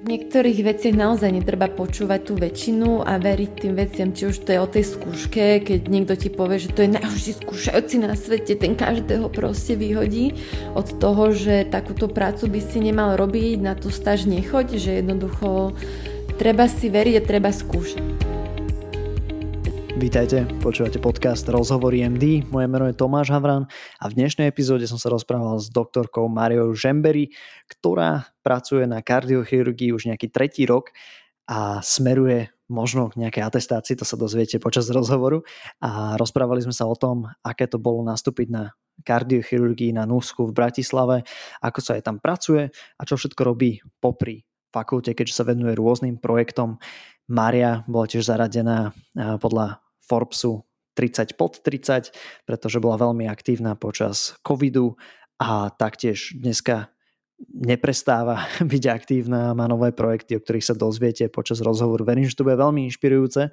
V niektorých veciach naozaj netreba počúvať tú väčšinu a veriť tým veciam, či už to je o tej skúške, keď niekto ti povie, že to je najhorší skúšajúci na svete, ten každého proste vyhodí od toho, že takúto prácu by si nemal robiť, na tú stáž nechoď, že jednoducho treba si veriť a treba skúšať. Vítajte, počúvate podcast Rozhovory MD. Moje meno je Tomáš Havran a v dnešnej epizóde som sa rozprával s doktorkou Mariou Žembery, ktorá pracuje na kardiochirurgii už nejaký tretí rok a smeruje možno k nejakej atestácii, to sa dozviete počas rozhovoru. A rozprávali sme sa o tom, aké to bolo nastúpiť na kardiochirurgii na NUSCHu v Bratislave, ako sa aj tam pracuje a čo všetko robí popri fakulte, keďže sa venuje rôznym projektom. Maria bola tiež zaradená podľa Forbesu 30 pod 30, pretože bola veľmi aktívna počas covidu a taktiež dneska neprestáva byť aktívna, má nové projekty, o ktorých sa dozviete počas rozhovoru. Verím, že to bude veľmi inšpirujúce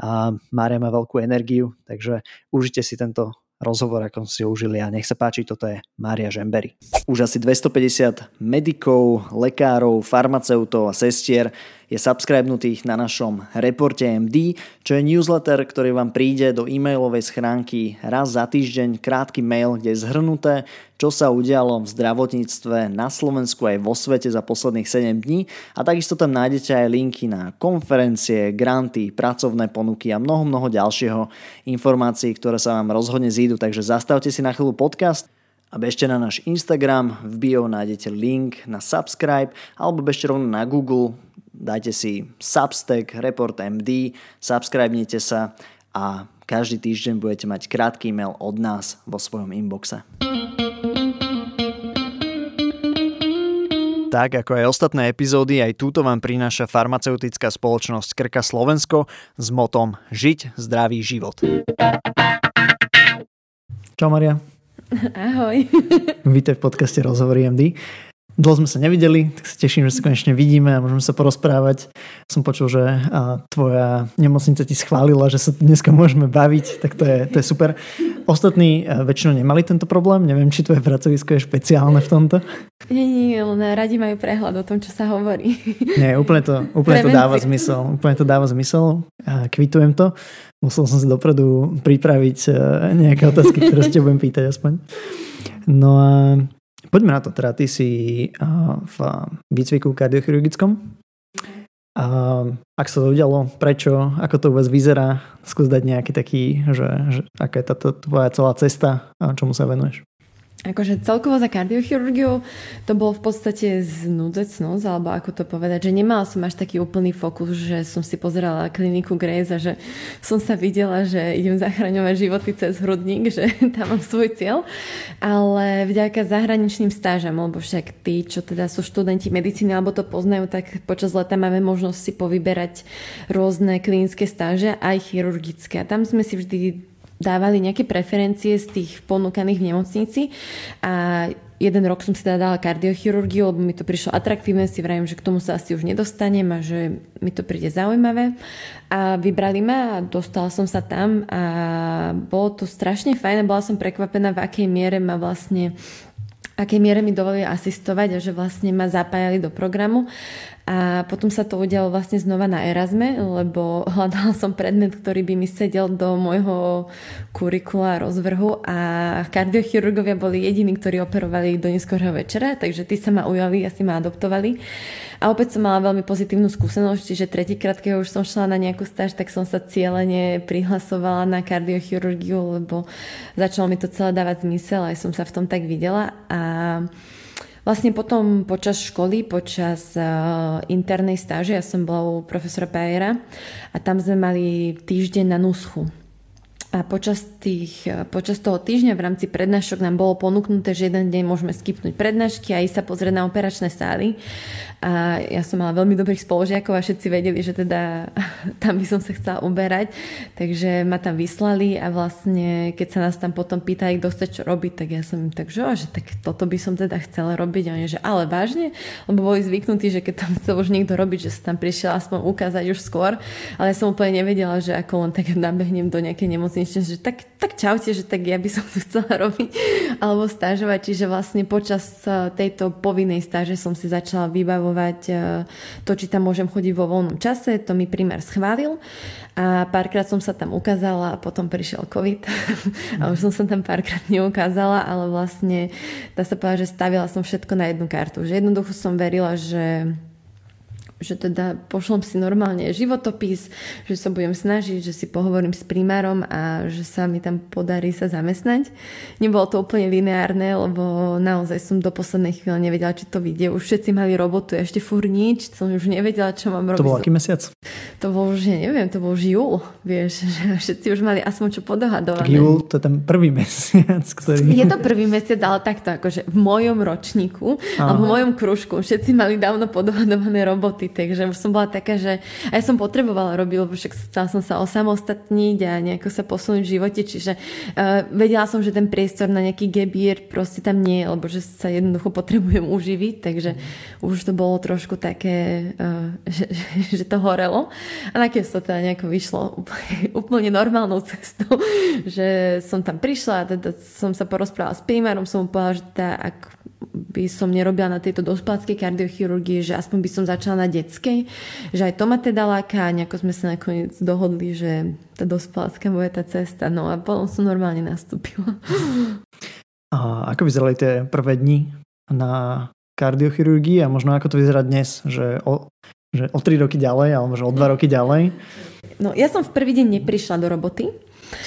a Mária má veľkú energiu, takže užite si tento rozhovor, ako si ho užili a nech sa páči, toto je Mária Žembery. Už asi 250 medikov, lekárov, farmaceutov a sestier je subscribenutých na našom reporte MD, čo je newsletter, ktorý vám príde do e-mailovej schránky raz za týždeň, krátky mail, kde je zhrnuté, čo sa udialo v zdravotníctve na Slovensku aj vo svete za posledných 7 dní. A takisto tam nájdete aj linky na konferencie, granty, pracovné ponuky a mnoho, mnoho ďalšieho informácií, ktoré sa vám rozhodne zídu, takže zastavte si na chvíľu podcast a bežte na náš Instagram, v bio nájdete link na subscribe alebo bežte rovno na Google, dajte si Substack, Report MD, subscribnite sa a každý týždeň budete mať krátky e-mail od nás vo svojom inboxe. Tak ako aj ostatné epizódy, aj túto vám prináša farmaceutická spoločnosť Krka Slovensko s motom Žiť zdravý život. Čau Maria. Ahoj. Vítaj v podcaste Rozhovory MD. Dlho sme sa nevideli, tak sa teším, že sa konečne vidíme a môžeme sa porozprávať. Som počul, že tvoja nemocnica ti schválila, že sa dneska môžeme baviť, tak to je, to je super. Ostatní väčšinou nemali tento problém, neviem, či tvoje pracovisko je špeciálne v tomto. Nie, nie, len radi majú prehľad o tom, čo sa hovorí. Nie, úplne to, úplne to dáva zmysel. Úplne to dáva zmysel. Kvitujem to. Musel som si dopredu pripraviť e, nejaké otázky, ktoré ste budem pýtať aspoň. No a Poďme na to. Teda ty si v výcviku kardiochirurgickom. A ak sa to udialo, prečo, ako to vôbec vyzerá, skús dať nejaký taký, že, že aká je táto tvoja celá cesta a čomu sa venuješ akože celkovo za kardiochirurgiu to bol v podstate znudecnosť, alebo ako to povedať, že nemala som až taký úplný fokus, že som si pozerala kliniku Grace a že som sa videla, že idem zachraňovať životy cez hrudník, že tam mám svoj cieľ, ale vďaka zahraničným stážam, lebo však tí, čo teda sú študenti medicíny alebo to poznajú, tak počas leta máme možnosť si povyberať rôzne klinické stáže, aj chirurgické. A tam sme si vždy dávali nejaké preferencie z tých ponúkaných v nemocnici a jeden rok som si teda dala kardiochirurgiu, lebo mi to prišlo atraktívne, si vravím, že k tomu sa asi už nedostanem a že mi to príde zaujímavé. A vybrali ma a dostala som sa tam a bolo to strašne fajn a bola som prekvapená, v akej miere ma vlastne akej miere mi dovolili asistovať a že vlastne ma zapájali do programu. A potom sa to udialo vlastne znova na Erasme, lebo hľadala som predmet, ktorý by mi sedel do môjho kurikula rozvrhu a kardiochirurgovia boli jediní, ktorí operovali do neskorého večera, takže tí sa ma ujali, asi ma adoptovali. A opäť som mala veľmi pozitívnu skúsenosť, že tretíkrát, keď už som šla na nejakú stáž, tak som sa cieľene prihlasovala na kardiochirurgiu, lebo začalo mi to celé dávať zmysel, aj som sa v tom tak videla. A Vlastne potom počas školy, počas uh, internej stáže, ja som bola u profesora Pajera a tam sme mali týždeň na nuschu. A počas, tých, počas toho týždňa v rámci prednášok nám bolo ponúknuté, že jeden deň môžeme skipnúť prednášky a ísť sa pozrieť na operačné sály. A ja som mala veľmi dobrých spolužiakov a všetci vedeli, že teda tam by som sa chcela uberať. Takže ma tam vyslali a vlastne keď sa nás tam potom pýtali, kto chce čo robiť, tak ja som im tak, že, že tak toto by som teda chcela robiť. A oni, že ale vážne? Lebo boli zvyknutí, že keď tam chcel už niekto robiť, že sa tam prišiel aspoň ukázať už skôr. Ale ja som úplne nevedela, že ako len tak nabehnem do nejakej nemocnice konečne, že tak, tak čaute, že tak ja by som to chcela robiť alebo stážovať. Čiže vlastne počas e, tejto povinnej stáže som si začala vybavovať e, to, či tam môžem chodiť vo voľnom čase. To mi primer schválil a párkrát som sa tam ukázala a potom prišiel COVID a už som sa tam párkrát neukázala, ale vlastne dá sa povedať, že stavila som všetko na jednu kartu. Že jednoducho som verila, že že teda pošlom si normálne životopis, že sa budem snažiť, že si pohovorím s primárom a že sa mi tam podarí sa zamestnať. Nebolo to úplne lineárne, lebo naozaj som do poslednej chvíle nevedela, či to vyjde. Už všetci mali robotu, ešte fur nič, som už nevedela, čo mám robiť. To bol aký mesiac? To bol už, ja neviem, to bol už júl, vieš, že všetci už mali aspoň čo podohadované. Tak júl, to je ten prvý mesiac, ktorý... Je to prvý mesiac, ale takto, akože v mojom ročníku, Aha. alebo v mojom kružku, všetci mali dávno podohadované roboty roboty, takže už som bola taká, že aj som potrebovala robiť, lebo však chcela som sa osamostatniť a nejako sa posunúť v živote, čiže uh, vedela som, že ten priestor na nejaký gebír proste tam nie je, lebo že sa jednoducho potrebujem uživiť, takže už to bolo trošku také, uh, že, že to horelo. A nakoniec to teda nejako vyšlo úplne, úplne normálnou cestou, že som tam prišla, teda som sa porozprávala s primárom, som mu povedala, že teda ak by som nerobila na tejto dospeláckej kardiochirurgii, že aspoň by som začala na detskej, že aj to ma teda láka a nejako sme sa nakoniec dohodli, že tá dospelácka bude tá cesta. No a potom som normálne nastúpila. A ako vyzerali tie prvé dni na kardiochirurgii a možno ako to vyzerá dnes, že o, že o 3 roky ďalej alebo že o 2 roky ďalej? No ja som v prvý deň neprišla do roboty,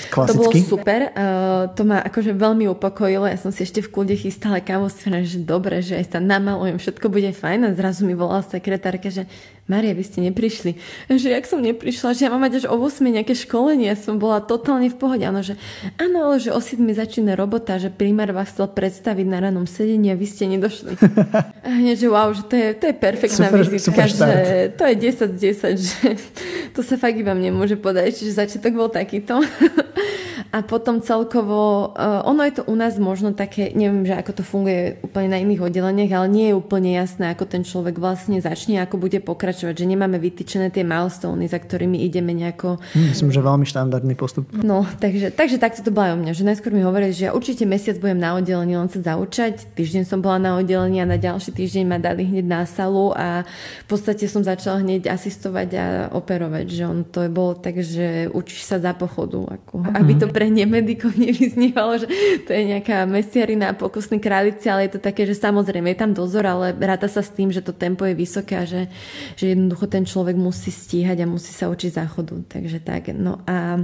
Klasicky. To bolo super, uh, to ma akože veľmi upokojilo, ja som si ešte v kľude chystala kávu, že dobre, že aj sa namalujem, všetko bude fajn. A zrazu mi volala sekretárka, že Maria, vy ste neprišli. Že jak som neprišla, že ja mám mať až o 8 nejaké školenie, som bola totálne v pohode. Áno, že áno, ale že o 7 začína robota, že primár vás chcel predstaviť na ranom sedení a vy ste nedošli. A hneď, že wow, že to je, to je perfektná super, vizitka, super že to je 10 z 10, že to sa fakt iba mne môže podať, čiže začiatok bol takýto. A potom celkovo, uh, ono je to u nás možno také, neviem, že ako to funguje úplne na iných oddeleniach, ale nie je úplne jasné, ako ten človek vlastne začne, ako bude pokračovať, že nemáme vytýčené tie milestone, za ktorými ideme nejako... Hm, myslím, že veľmi štandardný postup. No, takže, takže takto to bola o mňa, že najskôr mi hovorili, že ja určite mesiac budem na oddelení len sa zaučať, týždeň som bola na oddelení a na ďalší týždeň ma dali hneď na salu a v podstate som začala hneď asistovať a operovať, že on to je bolo tak, že učíš sa za pochodu, ako, aby to pre nemedikov nevyznívalo, že to je nejaká mesiarina a pokusný králici, ale je to také, že samozrejme je tam dozor, ale ráta sa s tým, že to tempo je vysoké a že, že jednoducho ten človek musí stíhať a musí sa učiť záchodu. Takže tak. No a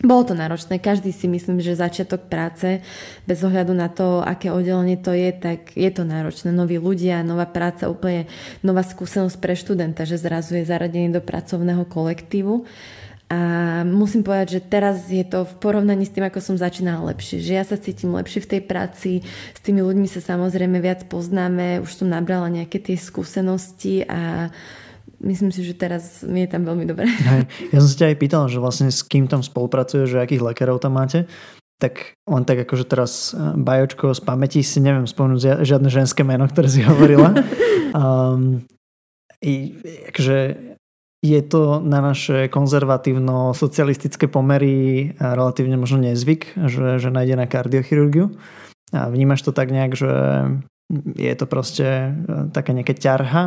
bolo to náročné. Každý si myslím, že začiatok práce, bez ohľadu na to, aké oddelenie to je, tak je to náročné. Noví ľudia, nová práca, úplne nová skúsenosť pre študenta, že zrazu je zaradený do pracovného kolektívu. A musím povedať, že teraz je to v porovnaní s tým, ako som začínala lepšie. Že ja sa cítim lepšie v tej práci, s tými ľuďmi sa samozrejme viac poznáme, už som nabrala nejaké tie skúsenosti a myslím si, že teraz mi je tam veľmi dobre. Hej. Ja som sa ťa aj pýtal, že vlastne s kým tam spolupracuješ, že akých lekárov tam máte tak len tak akože teraz eh, bajočko z pamäti si neviem spomenúť žiadne ženské meno, ktoré si hovorila. um, i, akože je to na naše konzervatívno-socialistické pomery relatívne možno nezvyk, že, že nájde na kardiochirurgiu. A vnímaš to tak nejak, že je to proste e, taká nejaká ťarha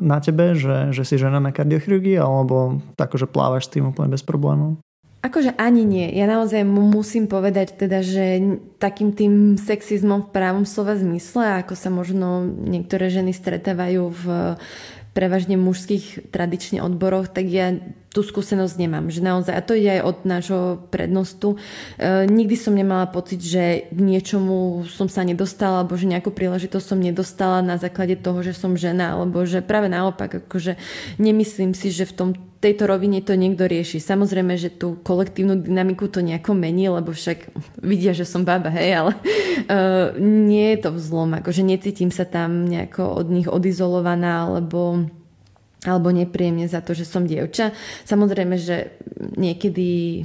na tebe, že, že si žena na kardiochirurgii, alebo tak, že plávaš s tým úplne bez problémov? Akože ani nie. Ja naozaj musím povedať teda, že takým tým sexizmom v právom slova zmysle, ako sa možno niektoré ženy stretávajú v prevažne mužských tradične odboroch, tak ja tú skúsenosť nemám. Že naozaj, a to ide aj od nášho prednostu. E, nikdy som nemala pocit, že k niečomu som sa nedostala, alebo že nejakú príležitosť som nedostala na základe toho, že som žena, alebo že práve naopak, akože nemyslím si, že v tom tejto rovine to niekto rieši. Samozrejme, že tú kolektívnu dynamiku to nejako mení, lebo však vidia, že som baba, hej, ale uh, nie je to vzlom, akože necítim sa tam nejako od nich odizolovaná, alebo alebo nepríjemne za to, že som dievča. Samozrejme, že niekedy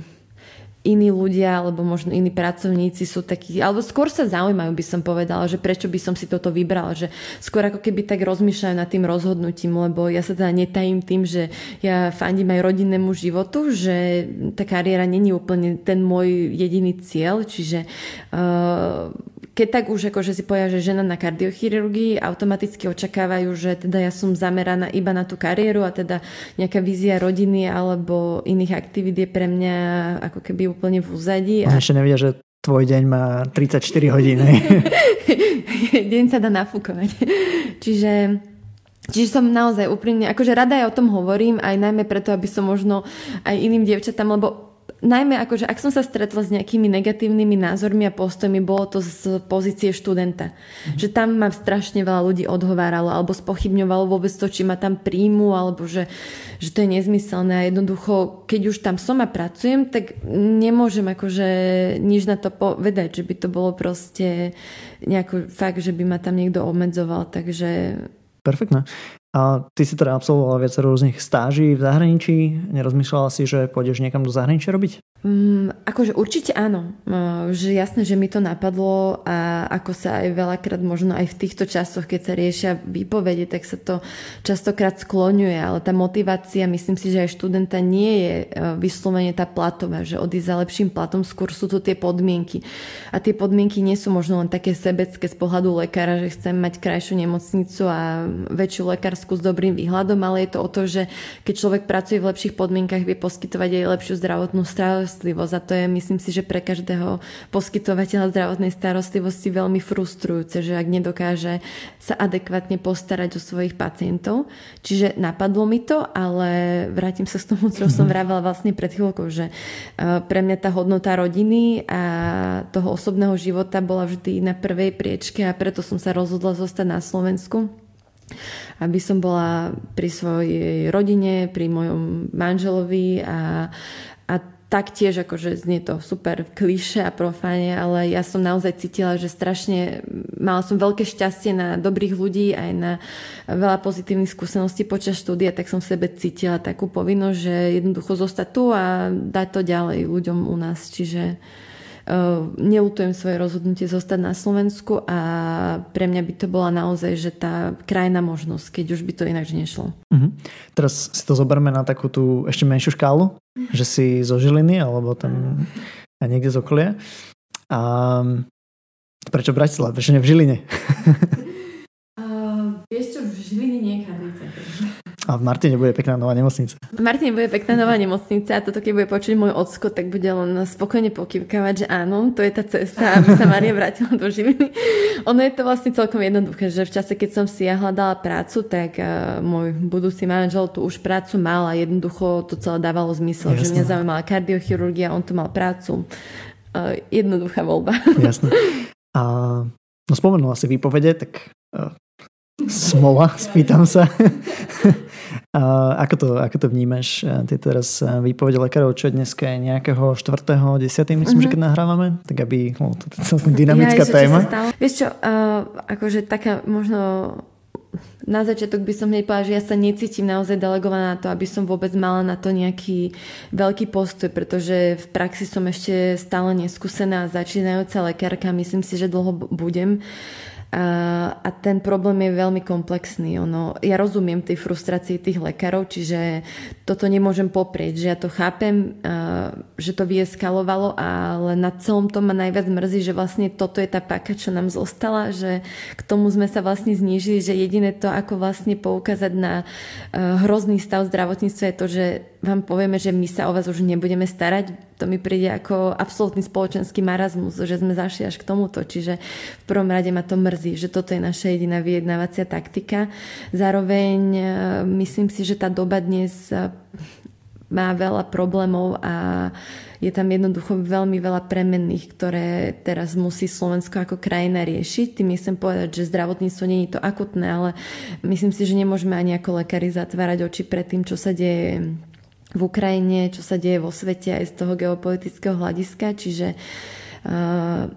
iní ľudia alebo možno iní pracovníci sú takí, alebo skôr sa zaujímajú, by som povedala, že prečo by som si toto vybrala, že skôr ako keby tak rozmýšľajú nad tým rozhodnutím, lebo ja sa teda netajím tým, že ja fandím aj rodinnému životu, že tá kariéra není úplne ten môj jediný cieľ, čiže uh, keď tak už akože si povedia, že žena na kardiochirurgii automaticky očakávajú, že teda ja som zameraná iba na tú kariéru a teda nejaká vízia rodiny alebo iných aktivít je pre mňa ako keby úplne v úzadí. A... Ešte nevidia, že tvoj deň má 34 hodín. deň sa dá nafúkovať. Čiže Čiže som naozaj úprimne, akože rada aj o tom hovorím, aj najmä preto, aby som možno aj iným dievčatám, lebo najmä akože ak som sa stretla s nejakými negatívnymi názormi a postojmi, bolo to z pozície študenta. Mm-hmm. Že tam ma strašne veľa ľudí odhováralo alebo spochybňovalo vôbec to, či ma tam príjmu alebo že, že to je nezmyselné a jednoducho, keď už tam som a pracujem, tak nemôžem akože nič na to povedať, že by to bolo proste nejako fakt, že by ma tam niekto obmedzoval, takže Perfektné. A ty si teda absolvovala viacero rôznych stáží v zahraničí. Nerozmýšľala si, že pôjdeš niekam do zahraničia robiť? Mm, akože určite áno. Že jasné, že mi to napadlo a ako sa aj veľakrát možno aj v týchto časoch, keď sa riešia výpovede, tak sa to častokrát skloňuje, ale tá motivácia, myslím si, že aj študenta nie je e, vyslovene tá platová, že odísť za lepším platom, skôr sú to tie podmienky. A tie podmienky nie sú možno len také sebecké z pohľadu lekára, že chcem mať krajšiu nemocnicu a väčšiu lekárskú s dobrým výhľadom, ale je to o to, že keď človek pracuje v lepších podmienkach, vie poskytovať aj lepšiu zdravotnú starostlivosť starostlivosť a to je myslím si, že pre každého poskytovateľa zdravotnej starostlivosti veľmi frustrujúce, že ak nedokáže sa adekvátne postarať o svojich pacientov. Čiže napadlo mi to, ale vrátim sa k tomu, čo som mhm. vravela vlastne pred chvíľkou, že e, pre mňa tá hodnota rodiny a toho osobného života bola vždy na prvej priečke a preto som sa rozhodla zostať na Slovensku aby som bola pri svojej rodine, pri mojom manželovi a, a taktiež akože znie to super kliše a profáne, ale ja som naozaj cítila, že strašne mala som veľké šťastie na dobrých ľudí aj na veľa pozitívnych skúseností počas štúdia, tak som v sebe cítila takú povinnosť, že jednoducho zostať tu a dať to ďalej ľuďom u nás. Čiže uh, nelutujem svoje rozhodnutie zostať na Slovensku a pre mňa by to bola naozaj, že tá krajná možnosť, keď už by to inak nešlo. Uh-huh. Teraz si to zoberme na takú tú ešte menšiu škálu že si zo Žiliny alebo tam niekde z okolia. A prečo Bratislava? Prečo nie v Žiline? Uh, vieš čo, v Žiline nie je a v Martine bude pekná nová nemocnica. V Martine bude pekná nová nemocnica a toto keď bude počuť môj ocko, tak bude len spokojne pokývkavať, že áno, to je tá cesta, aby sa Maria vrátila do Žiliny. ono je to vlastne celkom jednoduché, že v čase, keď som si ja hľadala prácu, tak uh, môj budúci manžel tu už prácu mal a jednoducho to celé dávalo zmysel, Jasne. že mňa zaujímala kardiochirurgia, on tu mal prácu. Uh, jednoduchá voľba. Jasné. A no spomenula si výpovede, tak uh, smola, spýtam sa. A ako, to, ako to vnímaš, ty teraz výpovede lekárov, čo dneska je nejakého 4. 10. myslím, mm-hmm. že keď nahrávame, tak aby, no, to je celkom dynamická ja, téma. Vieš čo, uh, akože taká možno na začiatok by som hneď povedala, že ja sa necítim naozaj delegovaná na to, aby som vôbec mala na to nejaký veľký postoj, pretože v praxi som ešte stále neskúsená začínajúca lekárka, myslím si, že dlho budem. Uh, a ten problém je veľmi komplexný. Ono, ja rozumiem tej frustrácii tých lekárov, čiže toto nemôžem poprieť, že ja to chápem, že to vyeskalovalo, ale na celom tom ma najviac mrzí, že vlastne toto je tá paka, čo nám zostala, že k tomu sme sa vlastne znížili, že jediné to, ako vlastne poukázať na hrozný stav zdravotníctva je to, že vám povieme, že my sa o vás už nebudeme starať, to mi príde ako absolútny spoločenský marazmus, že sme zašli až k tomuto. Čiže v prvom rade ma to mrzí, že toto je naša jediná vyjednávacia taktika. Zároveň e, myslím si, že tá doba dnes e, má veľa problémov a je tam jednoducho veľmi veľa premenných, ktoré teraz musí Slovensko ako krajina riešiť. Tým chcem povedať, že zdravotníctvo nie je to akutné, ale myslím si, že nemôžeme ani ako lekári zatvárať oči pred tým, čo sa deje v Ukrajine, čo sa deje vo svete aj z toho geopolitického hľadiska. Čiže uh,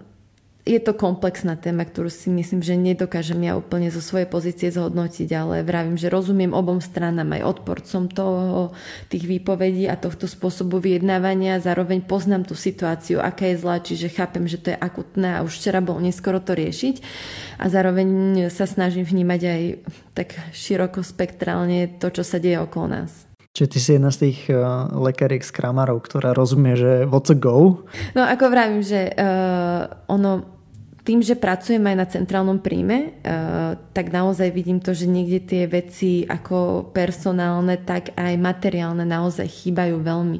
je to komplexná téma, ktorú si myslím, že nedokážem ja úplne zo svojej pozície zhodnotiť, ale vravím, že rozumiem obom stranám aj odporcom toho, tých výpovedí a tohto spôsobu vyjednávania. Zároveň poznám tú situáciu, aká je zlá, čiže chápem, že to je akutné a už včera bolo neskoro to riešiť. A zároveň sa snažím vnímať aj tak široko spektrálne to, čo sa deje okolo nás. Čiže ty si jedna z tých uh, lekariek z Kramarov, ktorá rozumie, že what's a go? No ako vravím, že uh, ono tým, že pracujem aj na centrálnom príjme, uh, tak naozaj vidím to, že niekde tie veci ako personálne, tak aj materiálne naozaj chýbajú veľmi.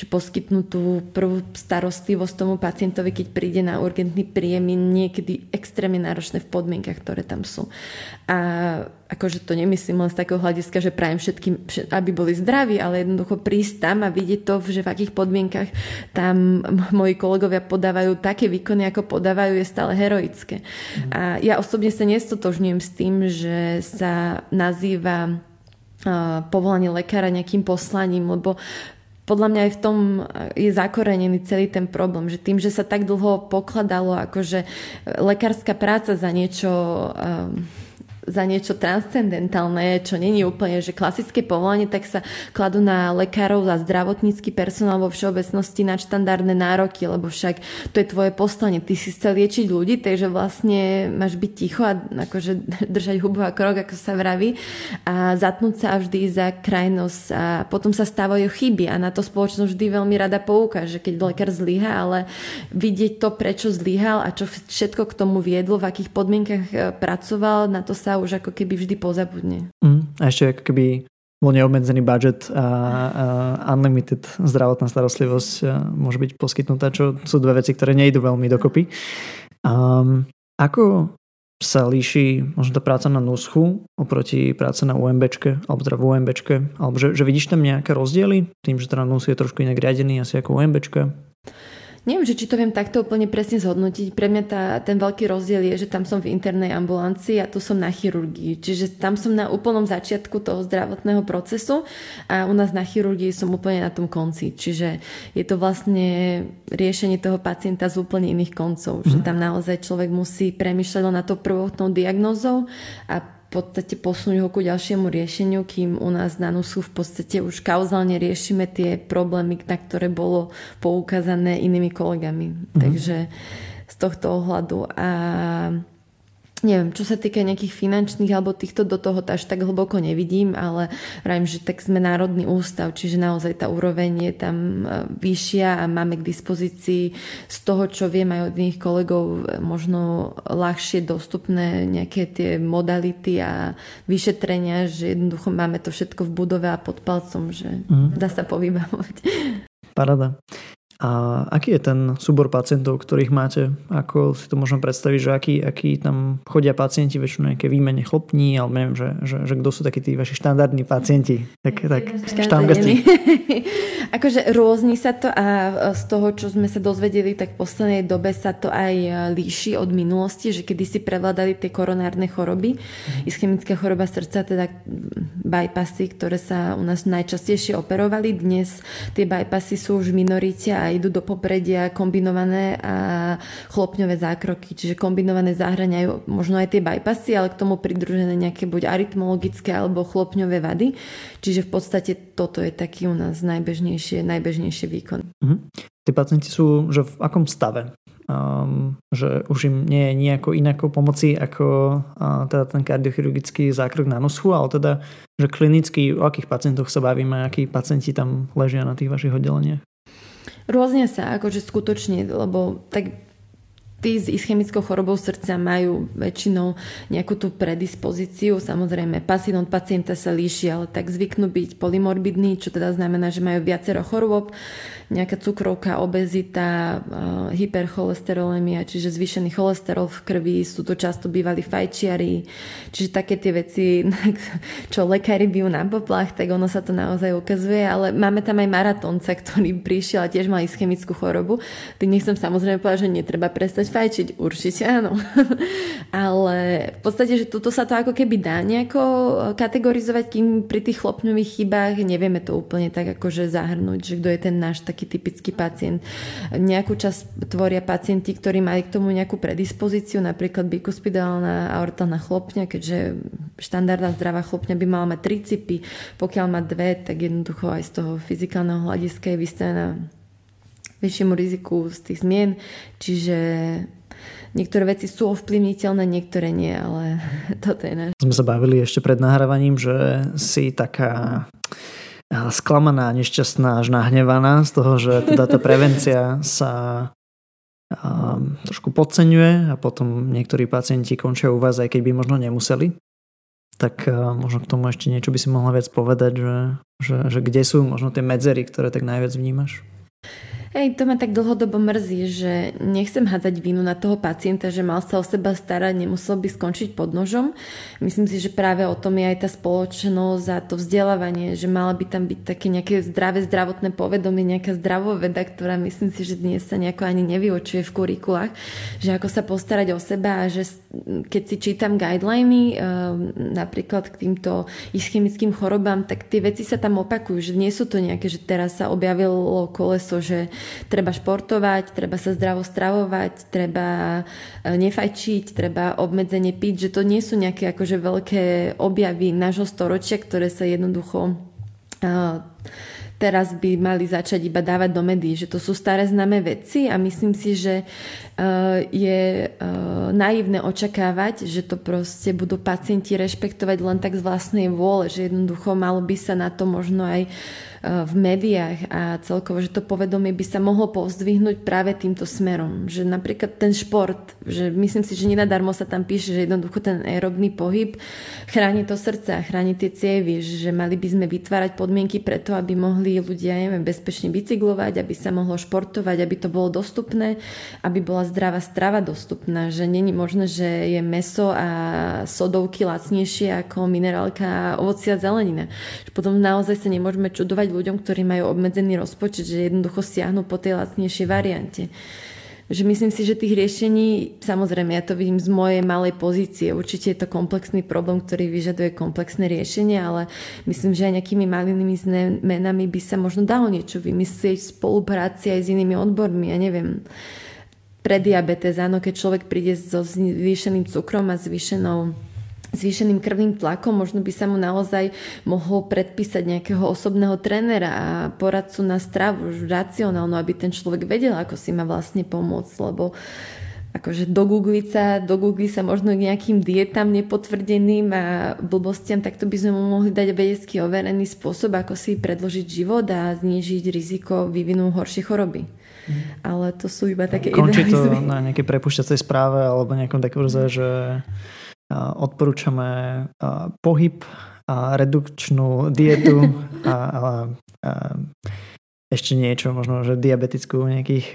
Že poskytnú tú prvú starostlivosť tomu pacientovi, keď príde na urgentný príjem, je niekedy extrémne náročné v podmienkach, ktoré tam sú. A akože to nemyslím len z takého hľadiska, že prajem všetkým, aby boli zdraví, ale jednoducho prísť tam a vidieť to, že v akých podmienkach tam moji kolegovia podávajú také výkony, ako podávajú, je stále heroické. A ja osobne sa nestotožňujem s tým, že sa nazýva povolanie lekára nejakým poslaním, lebo podľa mňa aj v tom je zakorenený celý ten problém, že tým, že sa tak dlho pokladalo akože lekárska práca za niečo um, za niečo transcendentálne, čo není úplne, že klasické povolanie, tak sa kladú na lekárov a zdravotnícky personál vo všeobecnosti na štandardné nároky, lebo však to je tvoje poslanie. Ty si chcel liečiť ľudí, takže vlastne máš byť ticho a akože držať hubu a krok, ako sa vraví a zatnúť sa vždy za krajnosť a potom sa stávajú chyby a na to spoločnosť vždy veľmi rada poukáže, keď lekár zlyha, ale vidieť to, prečo zlyhal a čo všetko k tomu viedlo, v akých podmienkach e, pracoval, na to sa už ako keby vždy pozabudne. Mm, a ešte ako keby bol neobmedzený budget a, a unlimited zdravotná starostlivosť môže byť poskytnutá, čo sú dve veci, ktoré nejdu veľmi dokopy. Um, ako sa líši možno tá práca na NUSCHu oproti práce na UMBčke, alebo teda v UMBčke, alebo že, že vidíš tam nejaké rozdiely, tým, že teda NUS je trošku inak riadený asi ako UMBčka? Neviem, že či to viem takto úplne presne zhodnotiť. Pre mňa tá, ten veľký rozdiel je, že tam som v internej ambulancii a tu som na chirurgii. Čiže tam som na úplnom začiatku toho zdravotného procesu a u nás na chirurgii som úplne na tom konci. Čiže je to vlastne riešenie toho pacienta z úplne iných koncov. Mm. Že mhm. tam naozaj človek musí premyšľať na to prvotnou diagnózou a podstate posunúť ho ku ďalšiemu riešeniu, kým u nás na NUSu v podstate už kauzálne riešime tie problémy, na ktoré bolo poukázané inými kolegami. Mm-hmm. Takže z tohto ohľadu. A neviem, čo sa týka nejakých finančných alebo týchto do toho až tak hlboko nevidím, ale vravím, že tak sme národný ústav, čiže naozaj tá úroveň je tam e, vyššia a máme k dispozícii z toho, čo viem aj od iných kolegov, možno ľahšie dostupné nejaké tie modality a vyšetrenia, že jednoducho máme to všetko v budove a pod palcom, že mm. dá sa povybavovať. Parada. A aký je ten súbor pacientov, ktorých máte? Ako si to môžem predstaviť, že aký, aký tam chodia pacienti, väčšinou nejaké výmene chlopní, alebo neviem, že, že, že kto sú takí tí vaši štandardní pacienti? Tak, tak štangasti. akože rôzni sa to a z toho, čo sme sa dozvedeli, tak v poslednej dobe sa to aj líši od minulosti, že kedy si prevládali tie koronárne choroby, mm. ischemická choroba srdca, teda bypassy, ktoré sa u nás najčastejšie operovali. Dnes tie bypassy sú už v minorite a idú do popredia kombinované a chlopňové zákroky. Čiže kombinované zahraňajú možno aj tie bypassy, ale k tomu pridružené nejaké buď arytmologické alebo chlopňové vady. Čiže v podstate toto je taký u nás najbežnejšie, najbežnejšie výkon. Mhm. Tí pacienti sú že v akom stave? Um, že už im nie je nejako inako pomoci ako uh, teda ten kardiochirurgický zákrok na noschu, ale teda, že klinicky o akých pacientoch sa bavíme, akí pacienti tam ležia na tých vašich oddeleniach? Rôzne sa, akože skutočne, lebo tak tí s ischemickou chorobou srdca majú väčšinou nejakú tú predispozíciu. Samozrejme, pacient od pacienta sa líši, ale tak zvyknú byť polymorbidní, čo teda znamená, že majú viacero chorôb, nejaká cukrovka, obezita, hypercholesterolemia, čiže zvýšený cholesterol v krvi, sú to často bývali fajčiari, čiže také tie veci, čo lekári bijú na poplach, tak ono sa to naozaj ukazuje, ale máme tam aj maratónca, ktorý prišiel a tiež mal ischemickú chorobu. Tým nechcem samozrejme povedať, že netreba prestať prestať fajčiť? Určite áno. Ale v podstate, že toto sa to ako keby dá nejako kategorizovať, kým pri tých chlopňových chybách nevieme to úplne tak akože zahrnúť, že kto je ten náš taký typický pacient. Nejakú časť tvoria pacienti, ktorí mali k tomu nejakú predispozíciu, napríklad bikuspidálna aortálna chlopňa, keďže štandardná zdravá chlopňa by mala mať tri cipy, pokiaľ má dve, tak jednoducho aj z toho fyzikálneho hľadiska je vystavená vyššiemu riziku z tých zmien. Čiže niektoré veci sú ovplyvniteľné, niektoré nie, ale toto je náš. Sme sa bavili ešte pred nahrávaním, že si taká sklamaná, nešťastná, až nahnevaná z toho, že teda tá prevencia sa trošku podceňuje a potom niektorí pacienti končia u vás, aj keď by možno nemuseli. Tak možno k tomu ešte niečo by si mohla viac povedať, že, že, že kde sú možno tie medzery, ktoré tak najviac vnímaš? Hej, to ma tak dlhodobo mrzí, že nechcem hádzať vinu na toho pacienta, že mal sa o seba starať, nemusel by skončiť pod nožom. Myslím si, že práve o tom je aj tá spoločnosť a to vzdelávanie, že mala by tam byť také nejaké zdravé zdravotné povedomie, nejaká zdravoveda, ktorá myslím si, že dnes sa nejako ani nevyočuje v kurikulách, že ako sa postarať o seba a že keď si čítam guideliny ehm, napríklad k týmto ischemickým chorobám, tak tie veci sa tam opakujú, že nie sú to nejaké, že teraz sa objavilo koleso, že treba športovať, treba sa zdravo stravovať, treba e, nefajčiť, treba obmedzenie piť, že to nie sú nejaké akože veľké objavy nášho storočia, ktoré sa jednoducho uh, teraz by mali začať iba dávať do médií, že to sú staré známe veci a myslím si, že je uh, naivné očakávať, že to proste budú pacienti rešpektovať len tak z vlastnej vôle, že jednoducho malo by sa na to možno aj uh, v médiách a celkovo, že to povedomie by sa mohlo povzdvihnúť práve týmto smerom. Že napríklad ten šport, že myslím si, že nenadarmo sa tam píše, že jednoducho ten aerobný pohyb chráni to srdce a chráni tie cievy, že mali by sme vytvárať podmienky preto, aby mohli ľudia neviem, bezpečne bicyklovať, aby sa mohlo športovať, aby to bolo dostupné, aby bola zdravá strava dostupná, že není možné, že je meso a sodovky lacnejšie ako minerálka ovocia a zelenina. Potom naozaj sa nemôžeme čudovať ľuďom, ktorí majú obmedzený rozpočet, že jednoducho siahnu po tej lacnejšej variante. Že myslím si, že tých riešení, samozrejme, ja to vidím z mojej malej pozície, určite je to komplexný problém, ktorý vyžaduje komplexné riešenie, ale myslím, že aj nejakými malými zmenami by sa možno dalo niečo vymyslieť v spolupráci aj s inými odbormi, ja neviem, pre diabetes, áno, keď človek príde so zvýšeným cukrom a zvýšenou zvýšeným krvným tlakom, možno by sa mu naozaj mohol predpísať nejakého osobného trénera a poradcu na stravu, racionálnu, aby ten človek vedel, ako si má vlastne pomôcť, lebo akože dogoogliť sa, dogoogliť sa možno nejakým dietám nepotvrdeným a blbostiam, tak to by sme mu mohli dať vedecky overený spôsob, ako si predložiť život a znížiť riziko vývinu horšie choroby. Ale to sú iba také Končí to na nejakej prepušťacej správe alebo nejakom takom, že odporúčame pohyb a redukčnú dietu a, a, a ešte niečo, možno, že diabetickú nejakých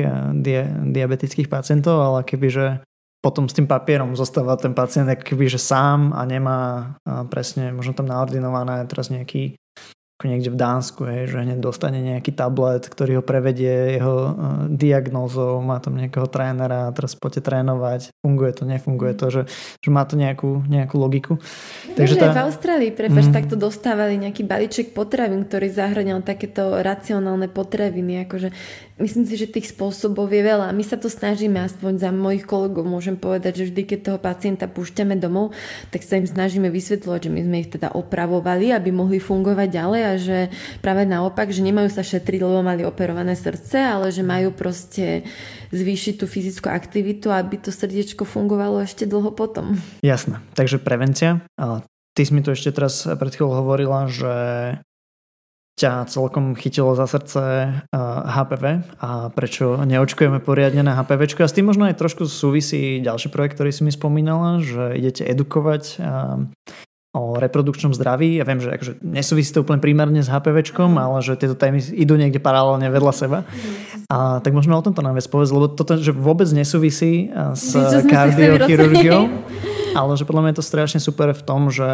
dia, diabetických pacientov, ale kebyže potom s tým papierom zostáva ten pacient keby, že sám a nemá presne, možno tam naordinované teraz nejaký ako niekde v Dánsku, hej, že hneď dostane nejaký tablet, ktorý ho prevedie jeho uh, diagnózou, má tam nejakého trénera a teraz poďte trénovať, funguje to, nefunguje to, že, že má to nejakú, nejakú logiku. Takže tá... v Austrálii, prepáč, mm. takto dostávali nejaký balíček potravín, ktorý zahrňal takéto racionálne potraviny, akože myslím si, že tých spôsobov je veľa. My sa to snažíme, aspoň za mojich kolegov môžem povedať, že vždy, keď toho pacienta púšťame domov, tak sa im snažíme vysvetľovať, že my sme ich teda opravovali, aby mohli fungovať ďalej a že práve naopak, že nemajú sa šetriť, lebo mali operované srdce, ale že majú proste zvýšiť tú fyzickú aktivitu, aby to srdiečko fungovalo ešte dlho potom. Jasné, takže prevencia. Ty si mi tu ešte teraz pred chvíľou hovorila, že ťa celkom chytilo za srdce HPV a prečo neočkujeme poriadne na HPV. A s tým možno aj trošku súvisí ďalší projekt, ktorý si mi spomínala, že idete edukovať o reprodukčnom zdraví. Ja viem, že akože nesúvisí to úplne primárne s HPVčkom, ale že tieto témy idú niekde paralelne vedľa seba. A tak možno o tomto nám viac povedz, lebo toto že vôbec nesúvisí s kardiochirurgiou, ale že podľa mňa je to strašne super v tom, že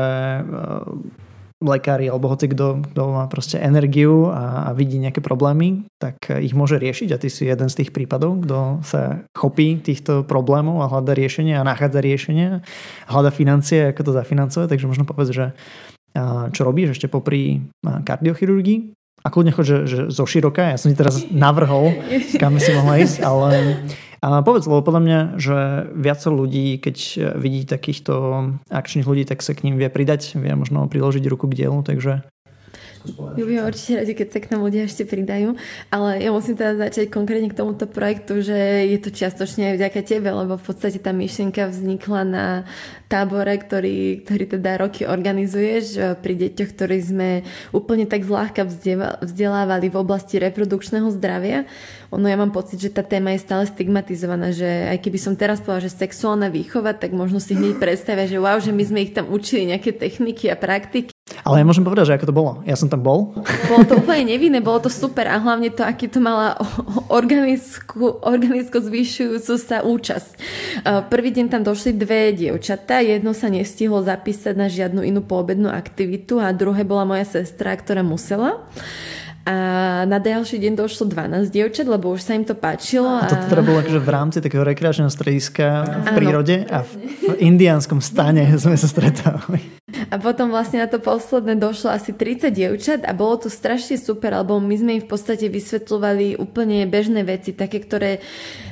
lekári alebo hoci kto, kto má proste energiu a, a vidí nejaké problémy, tak ich môže riešiť. A ty si jeden z tých prípadov, kto sa chopí týchto problémov a hľada riešenia a nachádza riešenia a hľada financie, ako to zafinancovať, takže možno povedz, že čo robíš ešte popri kardiochirurgii? A kľudne že, že zo široka, ja som ti teraz navrhol, kam si mohla ísť, ale a povedz, lebo podľa mňa, že viacero ľudí, keď vidí takýchto akčných ľudí, tak sa k ním vie pridať, vie možno priložiť ruku k dielu, takže Budem určite radi, keď sa k nám ľudia ešte pridajú, ale ja musím teda začať konkrétne k tomuto projektu, že je to čiastočne aj vďaka tebe, lebo v podstate tá myšlienka vznikla na tábore, ktorý, ktorý teda roky organizuješ e, pri deťoch, ktorí sme úplne tak zľahka vzdelávali v oblasti reprodukčného zdravia. Ono ja mám pocit, že tá téma je stále stigmatizovaná, že aj keby som teraz povedala, že sexuálna výchova, tak možno si hneď predstavia, že wow, že my sme ich tam učili nejaké techniky a praktiky ale ja môžem povedať, že ako to bolo. Ja som tam bol. Bolo to úplne nevinné, bolo to super a hlavne to, aký to mala organickú, organicko zvyšujúcu sa účasť. Prvý deň tam došli dve dievčatá, jedno sa nestihlo zapísať na žiadnu inú poobednú aktivitu a druhé bola moja sestra, ktorá musela. A na ďalší deň došlo 12 dievčat, lebo už sa im to páčilo. A, a to teda bolo akože v rámci takého rekreačného strediska v prírode a v indiánskom stane sme sa stretávali. A potom vlastne na to posledné došlo asi 30 dievčat a bolo to strašne super, lebo my sme im v podstate vysvetľovali úplne bežné veci, také, ktoré uh,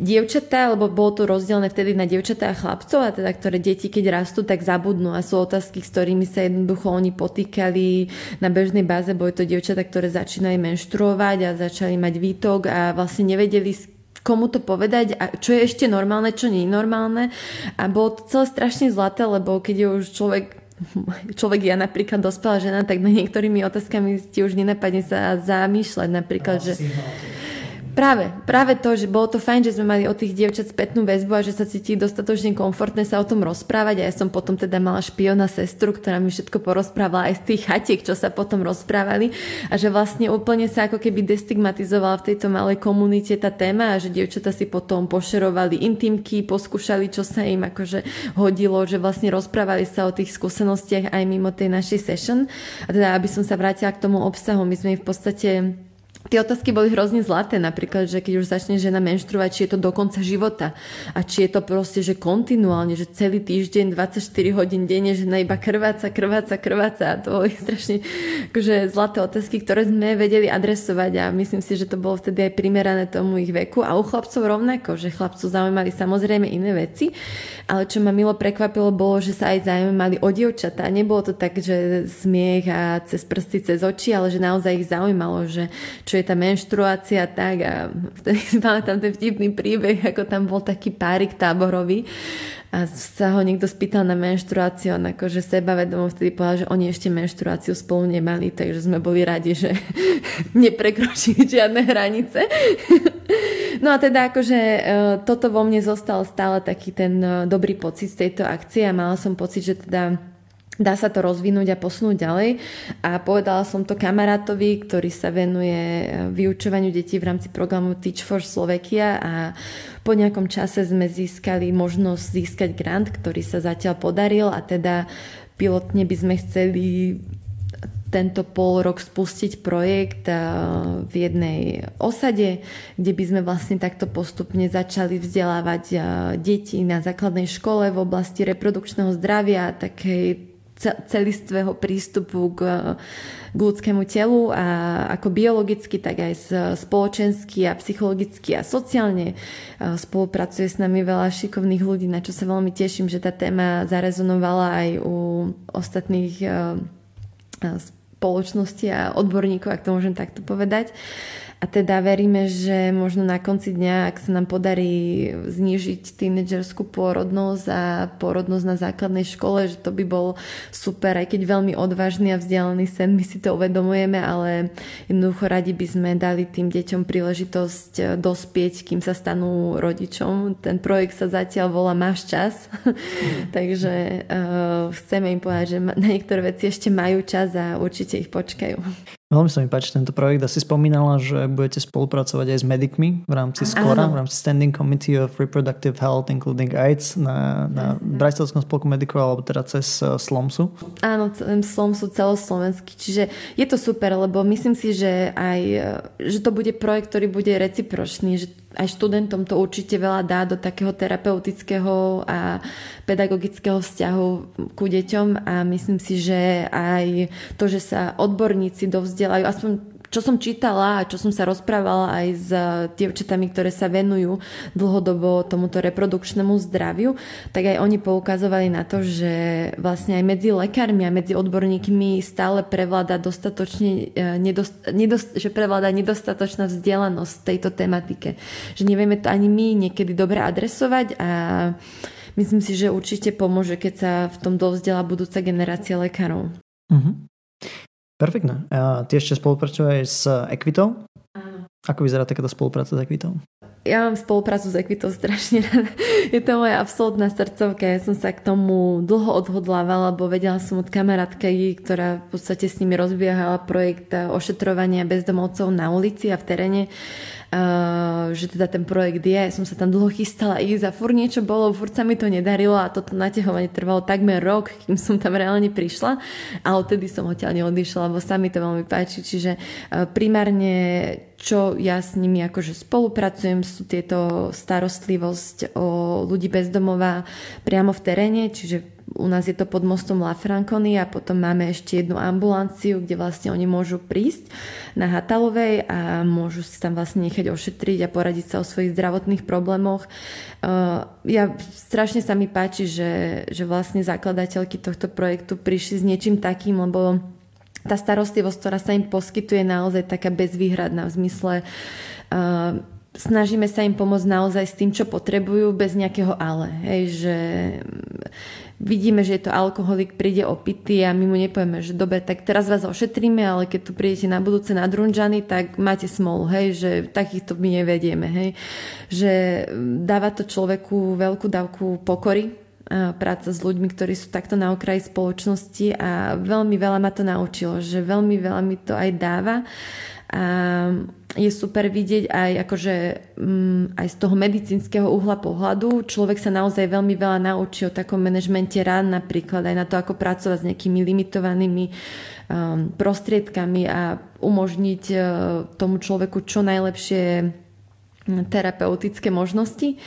dievčatá, lebo bolo to rozdielne vtedy na dievčatá a chlapcov, a teda ktoré deti, keď rastú, tak zabudnú a sú otázky, s ktorými sa jednoducho oni potýkali na bežnej báze. Boli to dievčatá, ktoré začínali menštruovať a začali mať výtok a vlastne nevedeli komu to povedať a čo je ešte normálne, čo nie je normálne. A bolo to celé strašne zlaté, lebo keď je už človek človek ja napríklad dospelá žena, tak na niektorými otázkami ti už nenapadne sa zamýšľať napríklad, no, že... Práve, práve to, že bolo to fajn, že sme mali od tých dievčat spätnú väzbu a že sa cíti dostatočne komfortné sa o tom rozprávať a ja som potom teda mala špiona sestru, ktorá mi všetko porozprávala aj z tých chatiek, čo sa potom rozprávali a že vlastne úplne sa ako keby destigmatizovala v tejto malej komunite tá téma a že dievčata si potom pošerovali intimky, poskúšali, čo sa im akože hodilo, že vlastne rozprávali sa o tých skúsenostiach aj mimo tej našej session. A teda, aby som sa vrátila k tomu obsahu, my sme v podstate Tie otázky boli hrozne zlaté, napríklad, že keď už začne žena menštruovať, či je to do konca života a či je to proste, že kontinuálne, že celý týždeň, 24 hodín denne, žena iba krváca, krváca, krváca a to boli strašne akože zlaté otázky, ktoré sme vedeli adresovať a myslím si, že to bolo vtedy aj primerané tomu ich veku a u chlapcov rovnako, že chlapcov zaujímali samozrejme iné veci, ale čo ma milo prekvapilo bolo, že sa aj zaujímali o dievčatá. Nebolo to tak, že smiech a cez prsty, cez oči, ale že naozaj ich zaujímalo, že čo je tá menštruácia tak a vtedy máme tam ten vtipný príbeh, ako tam bol taký párik táborový a sa ho niekto spýtal na menštruáciu, on akože sebavedomo vtedy povedal, že oni ešte menštruáciu spolu nemali, takže sme boli radi, že neprekročili žiadne hranice. No a teda akože e, toto vo mne zostal stále taký ten e, dobrý pocit z tejto akcie a mala som pocit, že teda dá sa to rozvinúť a posunúť ďalej. A povedala som to kamarátovi, ktorý sa venuje e, vyučovaniu detí v rámci programu Teach for Slovakia a po nejakom čase sme získali možnosť získať grant, ktorý sa zatiaľ podaril a teda pilotne by sme chceli tento pol rok spustiť projekt e, v jednej osade, kde by sme vlastne takto postupne začali vzdelávať e, deti na základnej škole v oblasti reprodukčného zdravia, takej celistvého prístupu k, k ľudskému telu a ako biologicky, tak aj spoločensky a psychologicky a sociálne. Spolupracuje s nami veľa šikovných ľudí, na čo sa veľmi teším, že tá téma zarezonovala aj u ostatných spoločností a odborníkov, ak to môžem takto povedať. A teda veríme, že možno na konci dňa, ak sa nám podarí znížiť tínedžerskú pôrodnosť a pôrodnosť na základnej škole, že to by bol super, aj keď veľmi odvážny a vzdialený sen, my si to uvedomujeme, ale jednoducho radi by sme dali tým deťom príležitosť eh, dospieť, kým sa stanú rodičom. Ten projekt sa zatiaľ volá Máš čas, mm. takže uh, chceme im povedať, že na niektoré veci ešte majú čas a určite ich počkajú. Veľmi sa mi páči tento projekt. A si spomínala, že budete spolupracovať aj s medikmi v rámci SCORA, v rámci Standing Committee of Reproductive Health Including AIDS na, na Brajstovskom spolku medikov alebo teda cez uh, SLOMSu. Áno, SLOMSu celoslovenský, čiže je to super, lebo myslím si, že aj, e, že to bude projekt, ktorý bude recipročný, že aj študentom to určite veľa dá do takého terapeutického a pedagogického vzťahu ku deťom. A myslím si, že aj to, že sa odborníci dovzdelajú, aspoň čo som čítala a čo som sa rozprávala aj s dievčatami, ktoré sa venujú dlhodobo tomuto reprodukčnému zdraviu, tak aj oni poukazovali na to, že vlastne aj medzi lekármi a medzi odborníkmi stále prevláda dostatočne, e, nedost, nedost, že prevláda nedostatočná vzdelanosť tejto tematike. Že nevieme to ani my niekedy dobre adresovať a myslím si, že určite pomôže, keď sa v tom dovzdela budúca generácia lekárov. Uh-huh. Perfektné. A ty ešte spolupracuješ s Equitou? Áno. Ako vyzerá takáto spolupráca s Equitou? Ja mám spoluprácu s Equitou strašne rada. Je to moja absolútna srdcovka. Ja som sa k tomu dlho odhodlávala, lebo vedela som od kamarátky, ktorá v podstate s nimi rozbiehala projekt ošetrovania bezdomovcov na ulici a v teréne Uh, že teda ten projekt je, som sa tam dlho chystala ísť a fur niečo bolo, furt sa mi to nedarilo a toto naťahovanie trvalo takmer rok, kým som tam reálne prišla. A odtedy som odtiaľ neodišla, lebo sa mi to veľmi páči, čiže uh, primárne čo ja s nimi akože spolupracujem, sú tieto starostlivosť o ľudí bezdomová priamo v teréne, čiže u nás je to pod mostom La Franconi a potom máme ešte jednu ambulanciu, kde vlastne oni môžu prísť na Hatalovej a môžu si tam vlastne nechať ošetriť a poradiť sa o svojich zdravotných problémoch. Uh, ja strašne sa mi páči, že, že vlastne zakladateľky tohto projektu prišli s niečím takým, lebo tá starostlivosť, ktorá sa im poskytuje, je naozaj taká bezvýhradná v zmysle uh, snažíme sa im pomôcť naozaj s tým, čo potrebujú, bez nejakého ale. Hej, že vidíme, že je to alkoholik, príde opitý a my mu nepovieme, že dobre, tak teraz vás ošetríme, ale keď tu prídete na budúce na drunžany, tak máte smolu, hej, že takýchto my nevedieme, hej. Že dáva to človeku veľkú dávku pokory, práca s ľuďmi, ktorí sú takto na okraji spoločnosti a veľmi veľa ma to naučilo, že veľmi veľa mi to aj dáva a je super vidieť aj akože um, aj z toho medicínskeho uhla pohľadu. Človek sa naozaj veľmi veľa naučí o takom manažmente rán napríklad aj na to, ako pracovať s nejakými limitovanými um, prostriedkami a umožniť uh, tomu človeku čo najlepšie terapeutické možnosti.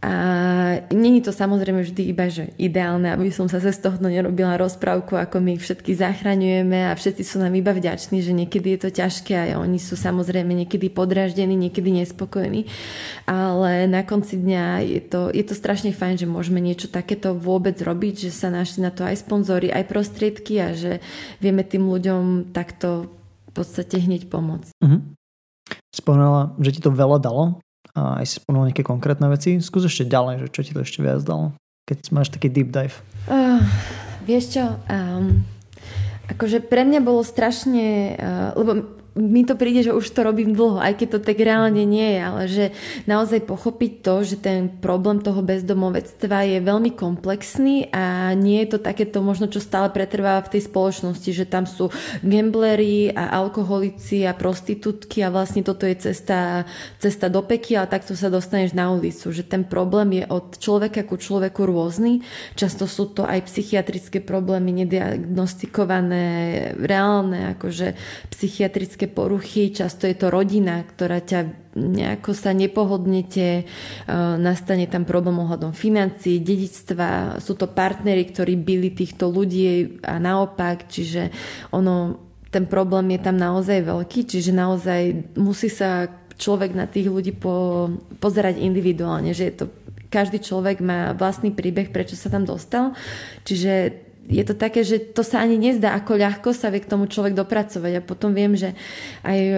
A není to samozrejme vždy iba, že ideálne, aby som sa z toho nerobila rozprávku, ako my ich všetky zachraňujeme a všetci sú nám iba vďační, že niekedy je to ťažké a oni sú samozrejme niekedy podráždení, niekedy nespokojní. Ale na konci dňa je to, je to strašne fajn, že môžeme niečo takéto vôbec robiť, že sa našli na to aj sponzory, aj prostriedky a že vieme tým ľuďom takto v podstate hneď pomôcť. Uh-huh. Spomínala, že ti to veľa dalo a aj si spomenul nejaké konkrétne veci. Skús ešte ďalej, že čo ti to ešte viac dalo, keď máš taký deep dive. Uh, vieš čo, um, akože pre mňa bolo strašne, uh, lebo mi to príde, že už to robím dlho, aj keď to tak reálne nie je, ale že naozaj pochopiť to, že ten problém toho bezdomovectva je veľmi komplexný a nie je to takéto možno, čo stále pretrváva v tej spoločnosti, že tam sú gamblery a alkoholici a prostitútky a vlastne toto je cesta, cesta do peky a takto sa dostaneš na ulicu, že ten problém je od človeka ku človeku rôzny. Často sú to aj psychiatrické problémy, nediagnostikované, reálne, akože psychiatrické poruchy, často je to rodina, ktorá ťa nejako sa nepohodnete, e, nastane tam problém ohľadom financií, dedičstva, sú to partnery, ktorí byli týchto ľudí a naopak, čiže ono, ten problém je tam naozaj veľký, čiže naozaj musí sa človek na tých ľudí po, pozerať individuálne, že je to každý človek má vlastný príbeh, prečo sa tam dostal. Čiže je to také, že to sa ani nezdá, ako ľahko sa vie k tomu človek dopracovať. A potom viem, že aj e,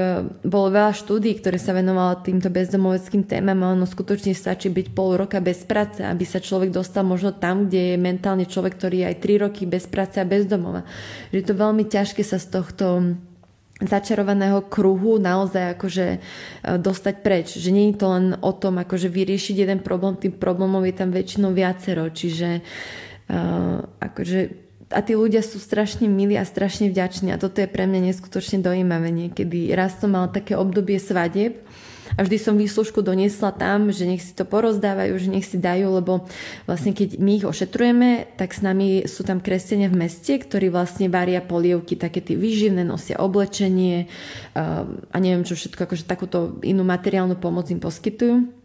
bolo veľa štúdí, ktoré sa venovalo týmto bezdomoveckým témam a ono skutočne stačí byť pol roka bez práce, aby sa človek dostal možno tam, kde je mentálne človek, ktorý je aj 3 roky bez práce a bez domova. Že je to veľmi ťažké sa z tohto začarovaného kruhu naozaj akože e, dostať preč. Že nie je to len o tom akože vyriešiť jeden problém, tým problémom je tam väčšinou viacero. Čiže uh, akože a tí ľudia sú strašne milí a strašne vďační a toto je pre mňa neskutočne dojímavé niekedy. Raz som mal také obdobie svadeb, a vždy som výslužku doniesla tam, že nech si to porozdávajú, že nech si dajú, lebo vlastne keď my ich ošetrujeme, tak s nami sú tam kresťania v meste, ktorí vlastne varia polievky, také tie výživné, nosia oblečenie a neviem čo všetko, akože takúto inú materiálnu pomoc im poskytujú.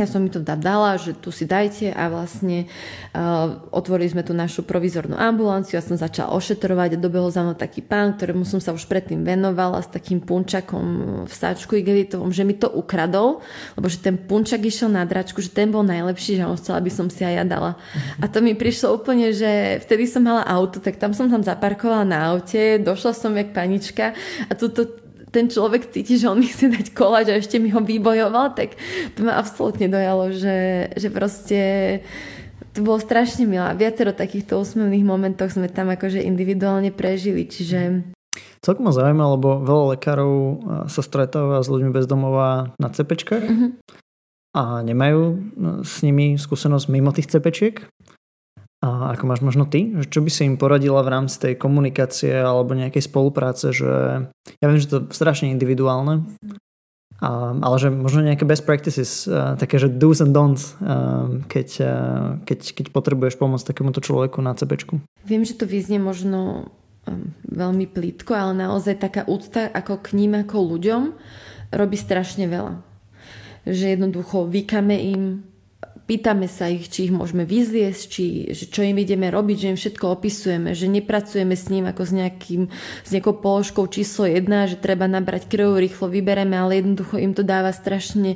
Ja som mi to dala, že tu si dajte a vlastne uh, otvorili sme tu našu provizornú ambulanciu. Ja som začala ošetrovať a dobehol za mnou taký pán, ktorému som sa už predtým venovala s takým punčakom v sáčku igelitovom, že mi to ukradol, lebo že ten punčak išiel na dračku, že ten bol najlepší, že on chcel, aby som si aj ja dala. A to mi prišlo úplne, že vtedy som mala auto, tak tam som tam zaparkovala na aute, došla som jak panička a tuto ten človek cíti, že on mi chce dať koláč a ešte mi ho vybojoval, tak to ma absolútne dojalo, že, že proste to bolo strašne milé. Viacero takýchto úsmevných momentoch sme tam akože individuálne prežili, čiže... Celkom ma zaujíma, lebo veľa lekárov sa stretáva s ľuďmi bez domova na cepečkách mm-hmm. a nemajú s nimi skúsenosť mimo tých cepečiek. A ako máš možno ty? Čo by si im poradila v rámci tej komunikácie alebo nejakej spolupráce? Že ja viem, že to je strašne individuálne, a, ale že možno nejaké best practices, uh, také, že do's and don'ts, uh, keď, uh, keď, keď potrebuješ pomôcť takémuto človeku na CPčku. Viem, že to vyznie možno veľmi plítko, ale naozaj taká úcta ako k ním, ako ľuďom robí strašne veľa. Že jednoducho vykame im, pýtame sa ich, či ich môžeme vyzliesť, či, že čo im ideme robiť, že im všetko opisujeme, že nepracujeme s ním ako s, nejakým, s nejakou položkou číslo jedna, že treba nabrať krv, rýchlo vybereme, ale jednoducho im to dáva strašne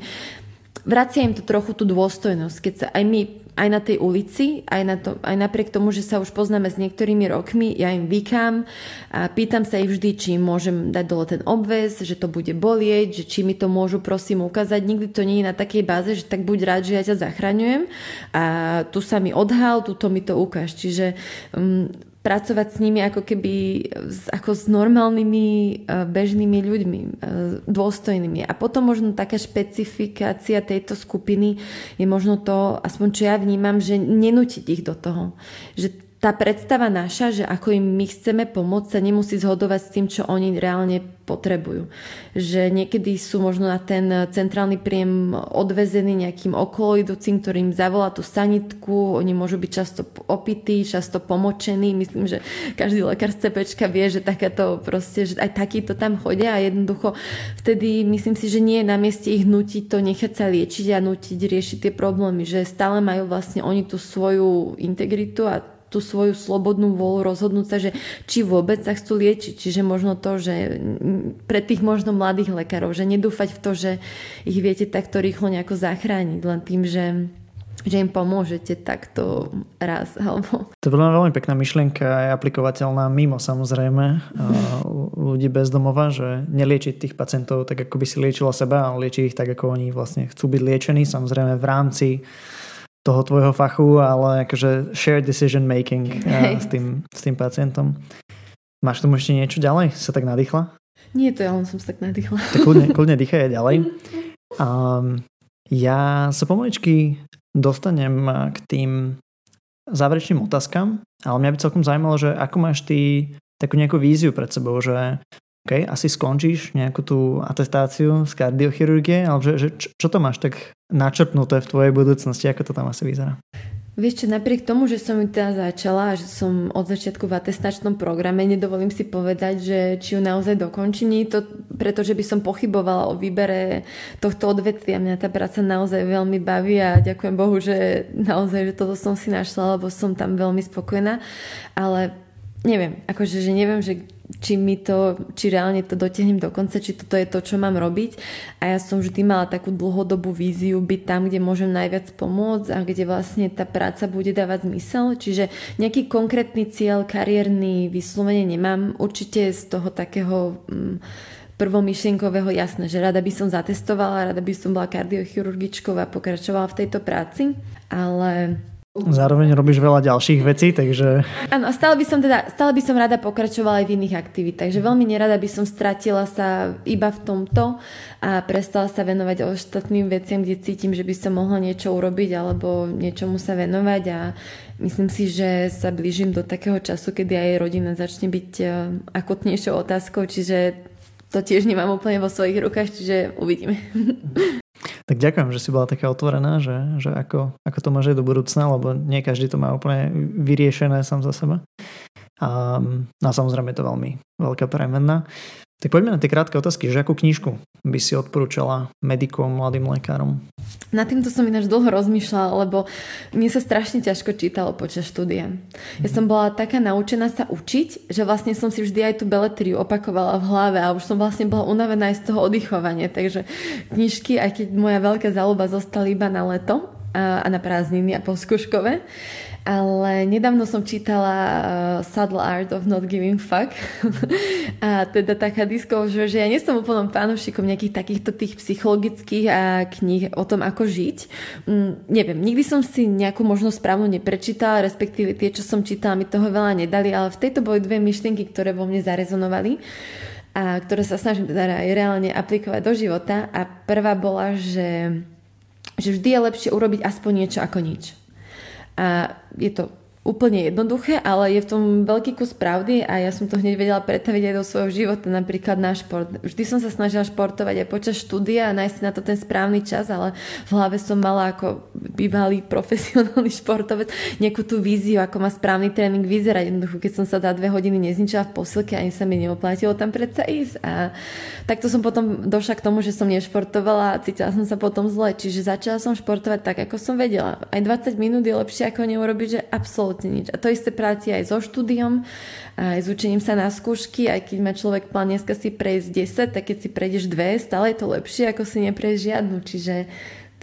vracia im to trochu tú dôstojnosť, keď sa aj my aj na tej ulici, aj, na to, aj napriek tomu, že sa už poznáme s niektorými rokmi, ja im vykám a pýtam sa ich vždy, či im môžem dať dole ten obväz, že to bude bolieť, že či mi to môžu prosím ukázať. Nikdy to nie je na takej báze, že tak buď rád, že ja ťa zachraňujem a tu sa mi odhal, tu to mi to ukáž. Čiže um, pracovať s nimi ako keby ako s normálnymi e, bežnými ľuďmi, e, dôstojnými. A potom možno taká špecifikácia tejto skupiny je možno to, aspoň čo ja vnímam, že nenútiť ich do toho. Že tá predstava naša, že ako im my chceme pomôcť, sa nemusí zhodovať s tým, čo oni reálne potrebujú. Že niekedy sú možno na ten centrálny príjem odvezení nejakým okoloidúcim, ktorým zavolá tú sanitku, oni môžu byť často opití, často pomočení. Myslím, že každý lekár z CPčka vie, že takáto proste, že aj takýto tam chodia a jednoducho vtedy myslím si, že nie je na mieste ich nutiť to nechať sa liečiť a nutiť riešiť tie problémy, že stále majú vlastne oni tú svoju integritu a tú svoju slobodnú vôľu rozhodnúť sa, že či vôbec sa chcú liečiť. Čiže možno to, že pre tých možno mladých lekárov, že nedúfať v to, že ich viete takto rýchlo nejako zachrániť, len tým, že že im pomôžete takto raz. Alebo... To bola veľmi pekná myšlienka, je aplikovateľná mimo samozrejme ľudí bez domova, že neliečiť tých pacientov tak, ako by si liečila seba, ale liečiť ich tak, ako oni vlastne chcú byť liečení, samozrejme v rámci toho tvojho fachu, ale akože shared decision making uh, s, tým, s tým pacientom. Máš tomu ešte niečo ďalej? Sa tak nadýchla? Nie, to ja len som sa tak nadýchla. Tak kľudne, kľudne dýchaj aj ďalej. Um, ja sa pomaličky dostanem k tým záverečným otázkam, ale mňa by celkom zaujímalo, že ako máš ty takú nejakú víziu pred sebou, že OK, asi skončíš nejakú tú atestáciu z kardiochirurgie, ale že, že čo, to máš tak načrtnuté v tvojej budúcnosti, ako to tam asi vyzerá? Vieš čo, napriek tomu, že som ju teda začala a že som od začiatku v atestačnom programe, nedovolím si povedať, že či ju naozaj dokončím. To preto, že by som pochybovala o výbere tohto odvetvia. Mňa tá práca naozaj veľmi baví a ďakujem Bohu, že naozaj, že toto som si našla, lebo som tam veľmi spokojná. Ale neviem, akože, že neviem, že či mi to, či reálne to dotiahnem do konca, či toto je to, čo mám robiť. A ja som vždy mala takú dlhodobú víziu byť tam, kde môžem najviac pomôcť a kde vlastne tá práca bude dávať zmysel. Čiže nejaký konkrétny cieľ kariérny vyslovene nemám. Určite z toho takého mm, prvomyšlienkového jasné, že rada by som zatestovala, rada by som bola kardiochirurgičkou a pokračovala v tejto práci, ale Zároveň robíš veľa ďalších vecí, takže... Áno, stále by som teda, stále by som rada pokračovala aj v iných aktivitách, takže veľmi nerada by som stratila sa iba v tomto a prestala sa venovať ostatným veciam, kde cítim, že by som mohla niečo urobiť alebo niečomu sa venovať a Myslím si, že sa blížim do takého času, kedy aj rodina začne byť e, akutnejšou otázkou, čiže to tiež nemám úplne vo svojich rukách, čiže uvidíme. Tak ďakujem, že si bola taká otvorená, že, že ako, ako to môže do budúcna, lebo nie každý to má úplne vyriešené sám za seba. A, no a samozrejme je to veľmi veľká premena. Tak poďme na tie krátke otázky, že akú knižku by si odporúčala medikom, mladým lekárom? Na týmto som ináč dlho rozmýšľala, lebo mne sa strašne ťažko čítalo počas štúdia. Ja som bola taká naučená sa učiť, že vlastne som si vždy aj tú beletriu opakovala v hlave a už som vlastne bola unavená aj z toho oddychovania. Takže knižky, aj keď moja veľká záľuba zostali iba na leto a na prázdniny a poskúškové, ale nedávno som čítala uh, Subtle Art of Not Giving Fuck a teda taká disko, že, že ja nie som úplnom fanúšikom nejakých takýchto tých psychologických a kníh o tom, ako žiť. Mm, neviem, nikdy som si nejakú možno správnu neprečítala, respektíve tie, čo som čítala, mi toho veľa nedali, ale v tejto boli dve myšlienky, ktoré vo mne zarezonovali a ktoré sa snažím teda aj reálne aplikovať do života. A prvá bola, že, že vždy je lepšie urobiť aspoň niečo ako nič. A je to úplne jednoduché, ale je v tom veľký kus pravdy a ja som to hneď vedela pretaviť aj do svojho života, napríklad na šport. Vždy som sa snažila športovať aj počas štúdia a nájsť na to ten správny čas, ale v hlave som mala ako bývalý profesionálny športovec nejakú tú víziu, ako má správny tréning vyzerať. Jednoducho, keď som sa za dve hodiny nezničila v posilke, ani sa mi neoplatilo tam predsa ísť. A takto som potom došla k tomu, že som nešportovala a cítila som sa potom zle. Čiže začala som športovať tak, ako som vedela. Aj 20 minút je lepšie, ako neurobiť, že absolútne absolútne nič. A to isté práci aj so štúdiom, aj s učením sa na skúšky, aj keď má človek plán dneska si prejsť 10, tak keď si prejdeš dve, stále je to lepšie, ako si neprejsť žiadnu. Čiže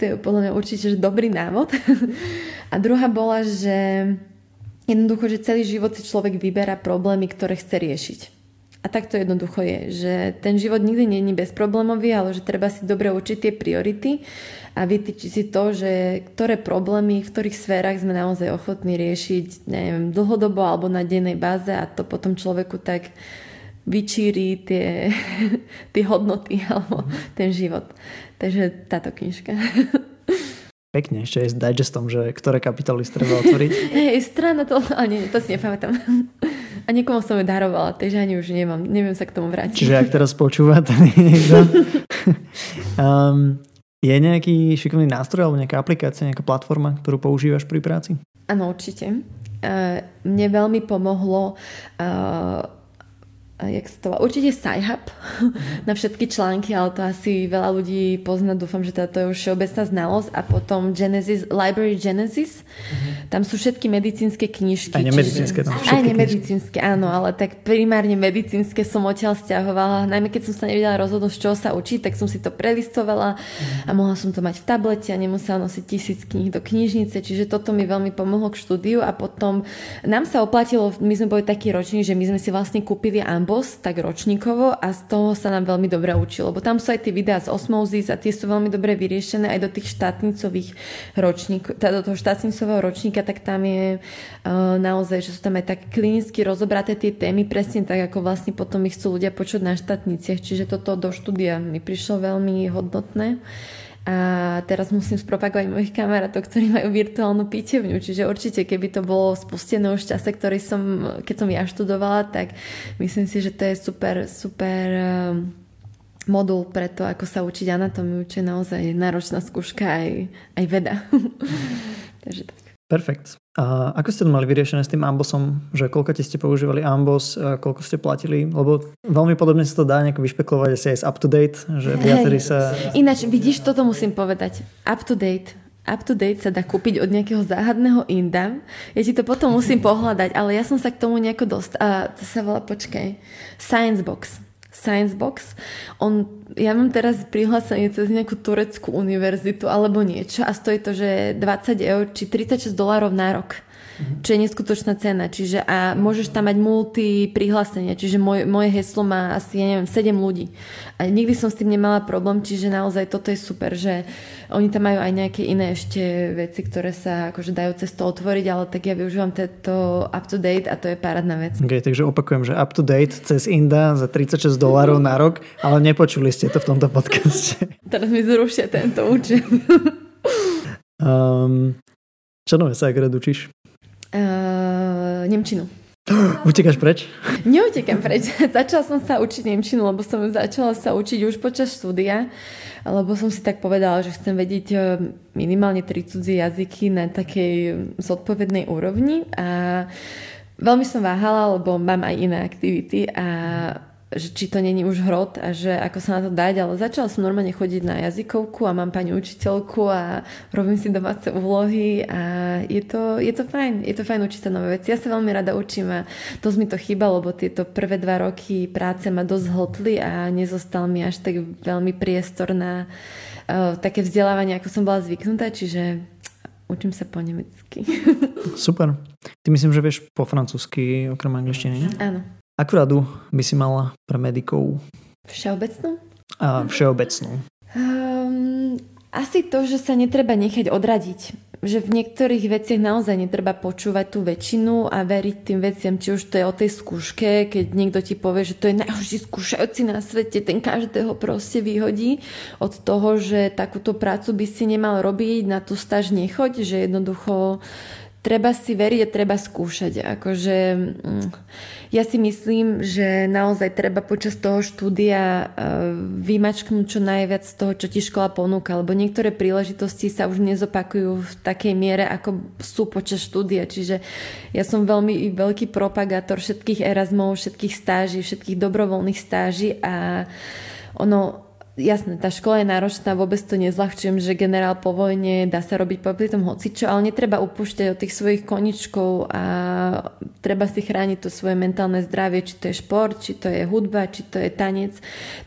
to je podľa mňa určite dobrý návod. a druhá bola, že jednoducho, že celý život si človek vyberá problémy, ktoré chce riešiť. A tak to jednoducho je, že ten život nikdy nie je bezproblémový, ale že treba si dobre učiť tie priority a vytýčiť si to, že ktoré problémy, v ktorých sférach sme naozaj ochotní riešiť neviem, dlhodobo alebo na dennej báze a to potom človeku tak vyčíri tie, tie hodnoty alebo ten život. Takže táto knižka. Pekne, ešte aj s digestom, že ktoré kapitoly treba otvoriť. Hej, strana to, ale nie, to si nepamätám. A niekomu som ju darovala, takže ani už nemám, neviem sa k tomu vrátiť. Čiže ak teraz počúva ten niekto. um, je nejaký šikovný nástroj alebo nejaká aplikácia, nejaká platforma, ktorú používaš pri práci? Áno, určite. Uh, mne veľmi pomohlo uh, jak sa to volá, určite Sci-Hub. Na všetky články, ale to asi veľa ľudí pozná, dúfam, že táto je už všeobecná znalosť. A potom Genesis, Library Genesis, uh-huh. tam sú všetky medicínske knižky. Aj nemedicínske tam Aj nemedicínske, áno, ale tak primárne medicínske som odtiaľ stiahovala, najmä keď som sa nevedela rozhodnúť, z čoho sa učiť, tak som si to prelistovala uh-huh. a mohla som to mať v tablete a nemusela nosiť tisíc kníh do knižnice, čiže toto mi veľmi pomohlo k štúdiu. A potom nám sa oplatilo, my sme boli takí roční, že my sme si vlastne kúpili ambo Campos, tak ročníkovo a z toho sa nám veľmi dobre učilo, lebo tam sú aj tie videá z osmózis a tie sú veľmi dobre vyriešené aj do tých štátnicových ročníkov, teda do toho štátnicového ročníka, tak tam je uh, naozaj, že sú tam aj tak klinicky rozobraté tie témy, presne tak, ako vlastne potom ich chcú ľudia počuť na štátniciach, čiže toto do štúdia mi prišlo veľmi hodnotné. A teraz musím spropagovať mojich kamarátov, ktorí majú virtuálnu pitevňu. Čiže určite, keby to bolo spustené už v čase, ktorý som, keď som ja študovala, tak myslím si, že to je super, super ehm, modul pre to, ako sa učiť anatómiu, čo je naozaj náročná skúška aj, aj veda. Takže tak. Perfekt. A ako ste to mali vyriešené s tým Ambosom, že koľko ste používali Ambos, koľko ste platili? Lebo veľmi podobne sa to dá nejako vyšpekulovať asi aj up to date, že viacerí sa... Ináč, vidíš, toto musím povedať. Up to date up to date sa dá kúpiť od nejakého záhadného inda. Ja ti to potom musím pohľadať, ale ja som sa k tomu nejako dost... A to sa volá, počkaj, Science Box. Science Box. On, ja mám teraz prihlásenie cez nejakú tureckú univerzitu alebo niečo a stojí to, že 20 eur či 36 dolárov na rok čo je neskutočná cena. Čiže a môžeš tam mať multi prihlásenia, čiže môj, moje heslo má asi, ja neviem, 7 ľudí. A nikdy som s tým nemala problém, čiže naozaj toto je super, že oni tam majú aj nejaké iné ešte veci, ktoré sa akože dajú cez to otvoriť, ale tak ja využívam tento up to date a to je parádna vec. Okay, takže opakujem, že up to date cez Inda za 36 dolárov na rok, ale nepočuli ste to v tomto podcaste. Teraz mi zrušia tento účet. um, čo nové sa ak učíš? Uh, Nemčinu. Utekáš preč? Neutekám preč. začala som sa učiť Nemčinu, lebo som začala sa učiť už počas štúdia, lebo som si tak povedala, že chcem vedieť e, minimálne tri cudzie jazyky na takej zodpovednej úrovni a veľmi som váhala, lebo mám aj iné aktivity a že či to není už hrot a že ako sa na to dať, ale začala som normálne chodiť na jazykovku a mám pani učiteľku a robím si domáce úlohy a je to, je to fajn, je to fajn učiť sa nové veci. Ja sa veľmi rada učím a dosť mi to chýba, lebo tieto prvé dva roky práce ma dosť hltli a nezostal mi až tak veľmi priestor na uh, také vzdelávanie, ako som bola zvyknutá, čiže učím sa po nemecky. Super. Ty myslím, že vieš po francúzsky okrem angličtiny, Áno. Akú radu by si mala pre medikov? Všeobecnú? A všeobecnú. Um, asi to, že sa netreba nechať odradiť. Že v niektorých veciach naozaj netreba počúvať tú väčšinu a veriť tým veciam, či už to je o tej skúške, keď niekto ti povie, že to je najhorší skúšajúci na svete, ten každého proste vyhodí od toho, že takúto prácu by si nemal robiť, na tú stáž nechoď, že jednoducho treba si veriť a treba skúšať. Akože, mm, ja si myslím, že naozaj treba počas toho štúdia e, vymačknúť čo najviac z toho, čo ti škola ponúka, lebo niektoré príležitosti sa už nezopakujú v takej miere, ako sú počas štúdia. Čiže ja som veľmi veľký propagátor všetkých Erasmov, všetkých stáží, všetkých dobrovoľných stáží a ono jasné, tá škola je náročná, vôbec to nezľahčujem, že generál po vojne dá sa robiť popri tom hocičo, ale netreba upúšťať od tých svojich koničkov a treba si chrániť to svoje mentálne zdravie, či to je šport, či to je hudba, či to je tanec.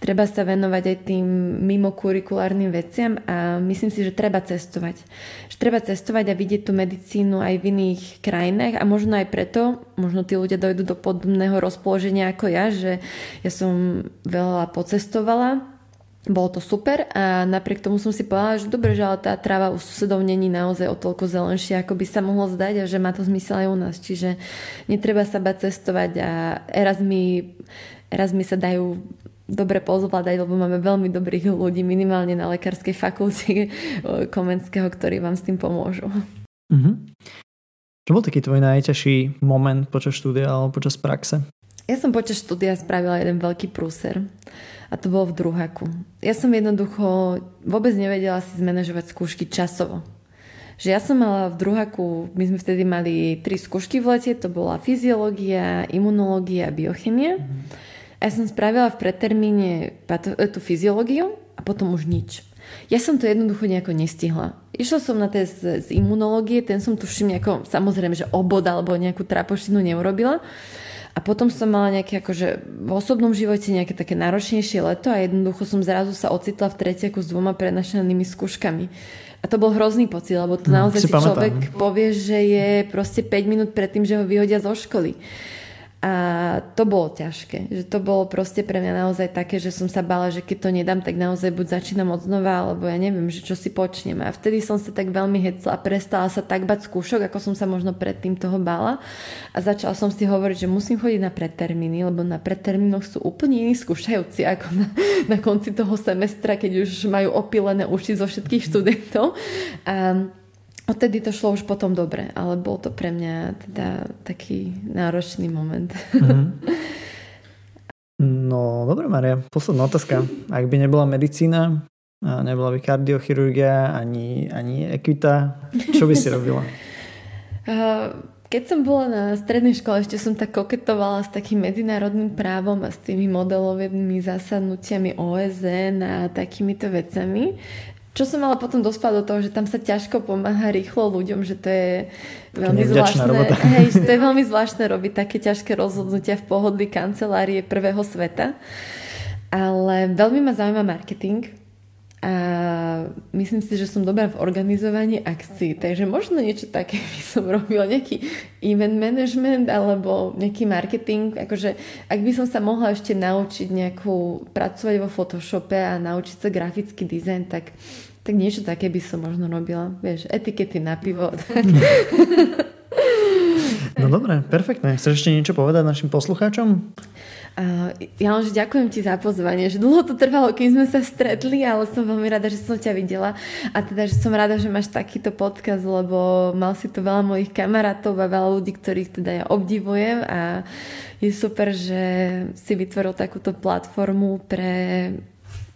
Treba sa venovať aj tým mimokurikulárnym veciam a myslím si, že treba cestovať. Že treba cestovať a vidieť tú medicínu aj v iných krajinách a možno aj preto, možno tí ľudia dojdú do podobného rozpoloženia ako ja, že ja som veľa pocestovala, bolo to super a napriek tomu som si povedala, že dobre, že ale tá tráva u susedov není naozaj o toľko zelenšia, ako by sa mohlo zdať a že má to zmysel aj u nás. Čiže netreba sa bať cestovať a Erasmy, Erasmy sa dajú dobre pozvládať, lebo máme veľmi dobrých ľudí, minimálne na lekárskej fakulte Komenského, ktorí vám s tým pomôžu. Mm-hmm. Čo bol taký tvoj najťažší moment počas štúdia alebo počas praxe? Ja som počas štúdia spravila jeden veľký prúser a to bolo v druháku. Ja som jednoducho vôbec nevedela si zmanéžovať skúšky časovo. Že ja som mala v druháku, my sme vtedy mali tri skúšky v lete, to bola fyziológia, imunológia a biochemia. A ja som spravila v pretermíne tú fyziológiu a potom už nič. Ja som to jednoducho nejako nestihla. Išla som na test z imunológie, ten som tuším nejako, samozrejme, že obod alebo nejakú trapošinu neurobila. A potom som mala nejaké akože v osobnom živote nejaké také náročnejšie leto a jednoducho som zrazu sa ocitla v tretiaku s dvoma prenašanými skúškami. A to bol hrozný pocit, lebo to hm, naozaj si, si človek povie, že je proste 5 minút pred tým, že ho vyhodia zo školy. A to bolo ťažké. Že to bolo proste pre mňa naozaj také, že som sa bala, že keď to nedám, tak naozaj buď začínam od znova, alebo ja neviem, že čo si počnem. A vtedy som sa tak veľmi hecla a prestala sa tak bať skúšok, ako som sa možno predtým toho bála. A začala som si hovoriť, že musím chodiť na predtermíny, lebo na predtermínoch sú úplne iní skúšajúci ako na, na konci toho semestra, keď už majú opilené uši zo všetkých študentov. A Odtedy to šlo už potom dobre, ale bol to pre mňa teda taký náročný moment. Mm-hmm. No, dobre, Maria. Posledná otázka. Ak by nebola medicína, a nebola by kardiochirurgia, ani, ani ekvita, čo by si robila? Keď som bola na strednej škole, ešte som tak koketovala s takým medzinárodným právom a s tými modelovými zasadnutiami OSN a takýmito vecami. Čo som ale potom dospala do toho, že tam sa ťažko pomáha rýchlo ľuďom, že to je veľmi zvláštne. Hej, že to je veľmi zvláštne robiť také ťažké rozhodnutia v pohodlí kancelárie prvého sveta. Ale veľmi ma zaujíma marketing a myslím si, že som dobrá v organizovaní akcií, takže možno niečo také by som robila, nejaký event management alebo nejaký marketing, akože ak by som sa mohla ešte naučiť nejakú, pracovať vo Photoshope a naučiť sa grafický dizajn, tak tak niečo také by som možno robila. Vieš, etikety na pivo. No dobre, perfektné. Chceš ešte niečo povedať našim poslucháčom? Uh, ja len, ďakujem ti za pozvanie, že dlho to trvalo, kým sme sa stretli, ale som veľmi rada, že som ťa videla a teda, že som rada, že máš takýto podcast, lebo mal si tu veľa mojich kamarátov a veľa ľudí, ktorých teda ja obdivujem a je super, že si vytvoril takúto platformu pre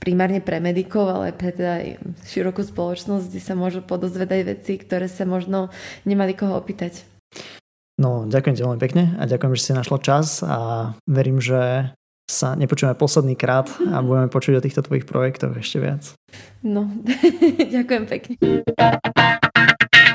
primárne pre medikov, ale pre teda širokú spoločnosť, kde sa môžu podozvedať veci, ktoré sa možno nemali koho opýtať. No, ďakujem ti veľmi pekne a ďakujem, že si našla čas a verím, že sa nepočujeme posledný krát a budeme počuť o týchto tvojich projektoch ešte viac. No, ďakujem pekne.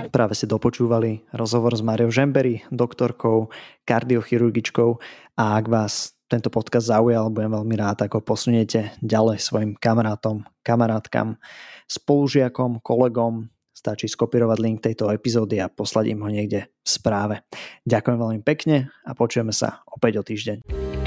Práve ste dopočúvali rozhovor s Mariou Žembery, doktorkou, kardiochirurgičkou a ak vás tento podcast zaujal, budem veľmi rád, ako posuniete ďalej svojim kamarátom, kamarátkam, spolužiakom, kolegom, Stačí skopírovať link tejto epizódy a poslať im ho niekde v správe. Ďakujem veľmi pekne a počujeme sa opäť o týždeň.